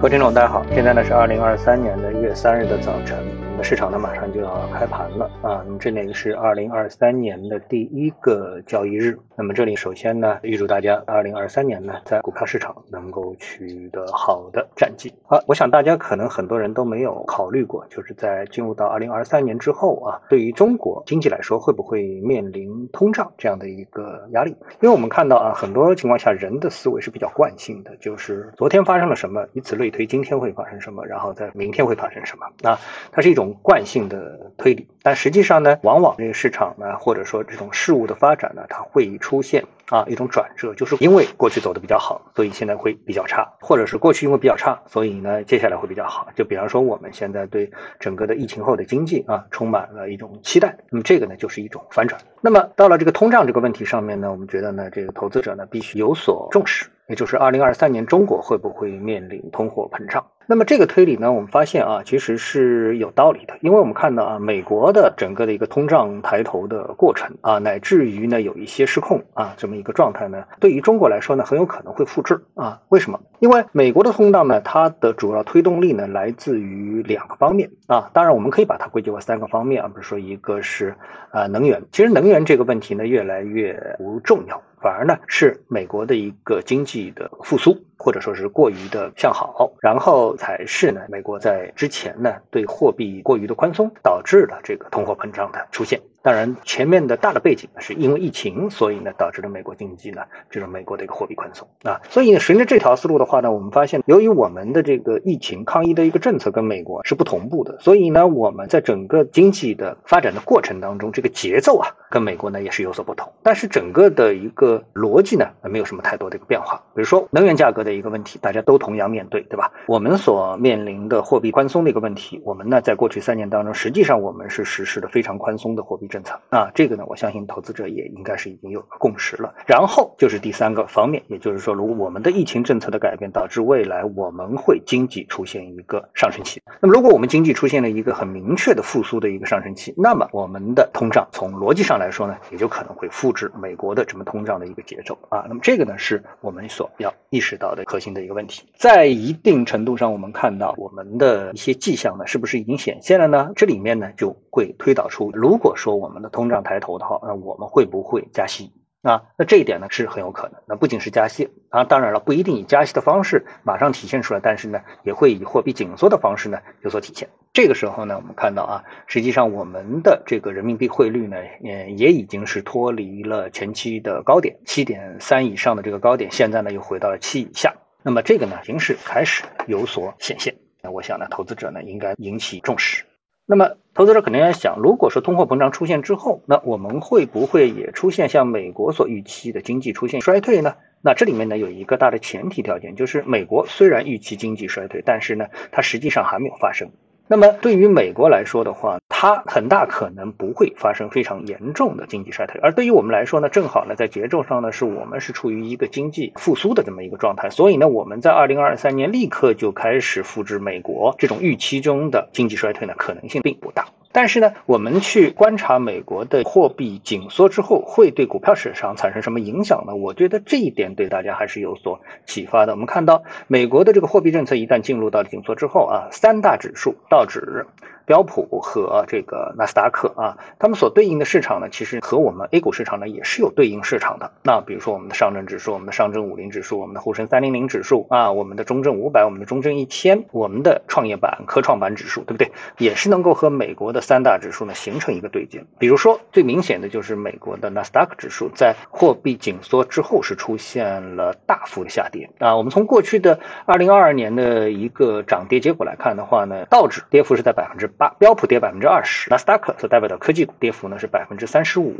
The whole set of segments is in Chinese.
各位听众，大家好，现在呢是二零二三年的一月三日的早晨。市场呢马上就要开盘了啊，那么这里是二零二三年的第一个交易日。那么这里首先呢，预祝大家二零二三年呢在股票市场能够取得好的战绩。好，我想大家可能很多人都没有考虑过，就是在进入到二零二三年之后啊，对于中国经济来说会不会面临通胀这样的一个压力？因为我们看到啊，很多情况下人的思维是比较惯性的，就是昨天发生了什么，以此类推今天会发生什么，然后在明天会发生什么啊，它是一种。惯性的推理，但实际上呢，往往这个市场呢，或者说这种事物的发展呢，它会出现啊一种转折，就是因为过去走的比较好，所以现在会比较差，或者是过去因为比较差，所以呢接下来会比较好。就比方说我们现在对整个的疫情后的经济啊充满了一种期待，那么这个呢就是一种反转。那么到了这个通胀这个问题上面呢，我们觉得呢这个投资者呢必须有所重视，也就是二零二三年中国会不会面临通货膨胀？那么这个推理呢，我们发现啊，其实是有道理的，因为我们看到啊，美国的整个的一个通胀抬头的过程啊，乃至于呢有一些失控啊这么一个状态呢，对于中国来说呢，很有可能会复制啊。为什么？因为美国的通胀呢，它的主要推动力呢来自于两个方面啊，当然我们可以把它归结为三个方面啊，比如说一个是啊能源，其实能源这个问题呢越来越不重要。反而呢，是美国的一个经济的复苏，或者说是过于的向好，然后才是呢，美国在之前呢对货币过于的宽松，导致了这个通货膨胀的出现。当然，前面的大的背景呢，是因为疫情，所以呢，导致了美国经济呢，就是美国的一个货币宽松啊。所以呢，循着这条思路的话呢，我们发现，由于我们的这个疫情抗疫的一个政策跟美国是不同步的，所以呢，我们在整个经济的发展的过程当中，这个节奏啊，跟美国呢也是有所不同。但是整个的一个逻辑呢，没有什么太多的一个变化。比如说能源价格的一个问题，大家都同样面对，对吧？我们所面临的货币宽松的一个问题，我们呢，在过去三年当中，实际上我们是实施了非常宽松的货币政策。啊，这个呢，我相信投资者也应该是已经有共识了。然后就是第三个方面，也就是说，如果我们的疫情政策的改变导致未来我们会经济出现一个上升期，那么如果我们经济出现了一个很明确的复苏的一个上升期，那么我们的通胀从逻辑上来说呢，也就可能会复制美国的这么通胀的一个节奏啊。那么这个呢，是我们所要意识到的核心的一个问题。在一定程度上，我们看到我们的一些迹象呢，是不是已经显现了呢？这里面呢，就会推导出，如果说我们的通胀抬头的话，那我们会不会加息啊？那这一点呢是很有可能。那不仅是加息啊，当然了，不一定以加息的方式马上体现出来，但是呢，也会以货币紧缩的方式呢有所体现。这个时候呢，我们看到啊，实际上我们的这个人民币汇率呢，也也已经是脱离了前期的高点七点三以上的这个高点，现在呢又回到了七以下。那么这个呢形势开始有所显现。那我想呢，投资者呢应该引起重视。那么，投资者肯定要想，如果说通货膨胀出现之后，那我们会不会也出现像美国所预期的经济出现衰退呢？那这里面呢有一个大的前提条件，就是美国虽然预期经济衰退，但是呢，它实际上还没有发生。那么对于美国来说的话，它很大可能不会发生非常严重的经济衰退，而对于我们来说呢，正好呢在节奏上呢是我们是处于一个经济复苏的这么一个状态，所以呢我们在二零二三年立刻就开始复制美国这种预期中的经济衰退呢可能性并不大。但是呢，我们去观察美国的货币紧缩之后会对股票市场产生什么影响呢？我觉得这一点对大家还是有所启发的。我们看到美国的这个货币政策一旦进入到紧缩之后啊，三大指数道指。标普和这个纳斯达克啊，他们所对应的市场呢，其实和我们 A 股市场呢也是有对应市场的。那比如说我们的上证指数、我们的上证五零指数、我们的沪深三零零指数啊，我们的中证五百、我们的中证一千、我们的创业板、科创板指数，对不对？也是能够和美国的三大指数呢形成一个对接。比如说最明显的就是美国的纳斯达克指数在货币紧缩之后是出现了大幅的下跌啊。我们从过去的二零二二年的一个涨跌结果来看的话呢，道指跌幅是在百分之。八标普跌百分之二十，纳斯达克所代表的科技股跌幅呢是百分之三十五。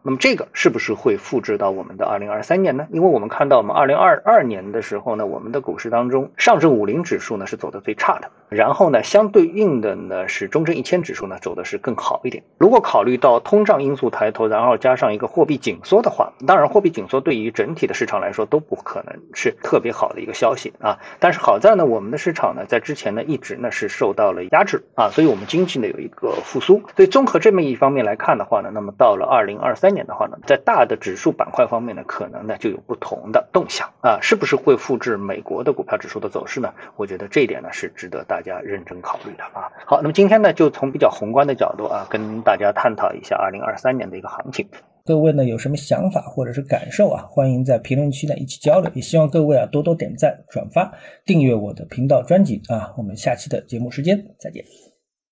那么这个是不是会复制到我们的二零二三年呢？因为我们看到我们二零二二年的时候呢，我们的股市当中上证五零指数呢是走的最差的，然后呢相对应的呢是中证一千指数呢走的是更好一点。如果考虑到通胀因素抬头，然后加上一个货币紧缩的话，当然货币紧缩对于整体的市场来说都不可能是特别好的一个消息啊。但是好在呢，我们的市场呢在之前呢一直呢是受到了压制啊，所以我们。经济呢有一个复苏。所以综合这么一方面来看的话呢，那么到了二零二三年的话呢，在大的指数板块方面呢，可能呢就有不同的动向啊，是不是会复制美国的股票指数的走势呢？我觉得这一点呢是值得大家认真考虑的啊。好，那么今天呢就从比较宏观的角度啊，跟大家探讨一下二零二三年的一个行情。各位呢有什么想法或者是感受啊？欢迎在评论区呢一起交流。也希望各位啊多多点赞、转发、订阅我的频道专辑啊。我们下期的节目时间再见。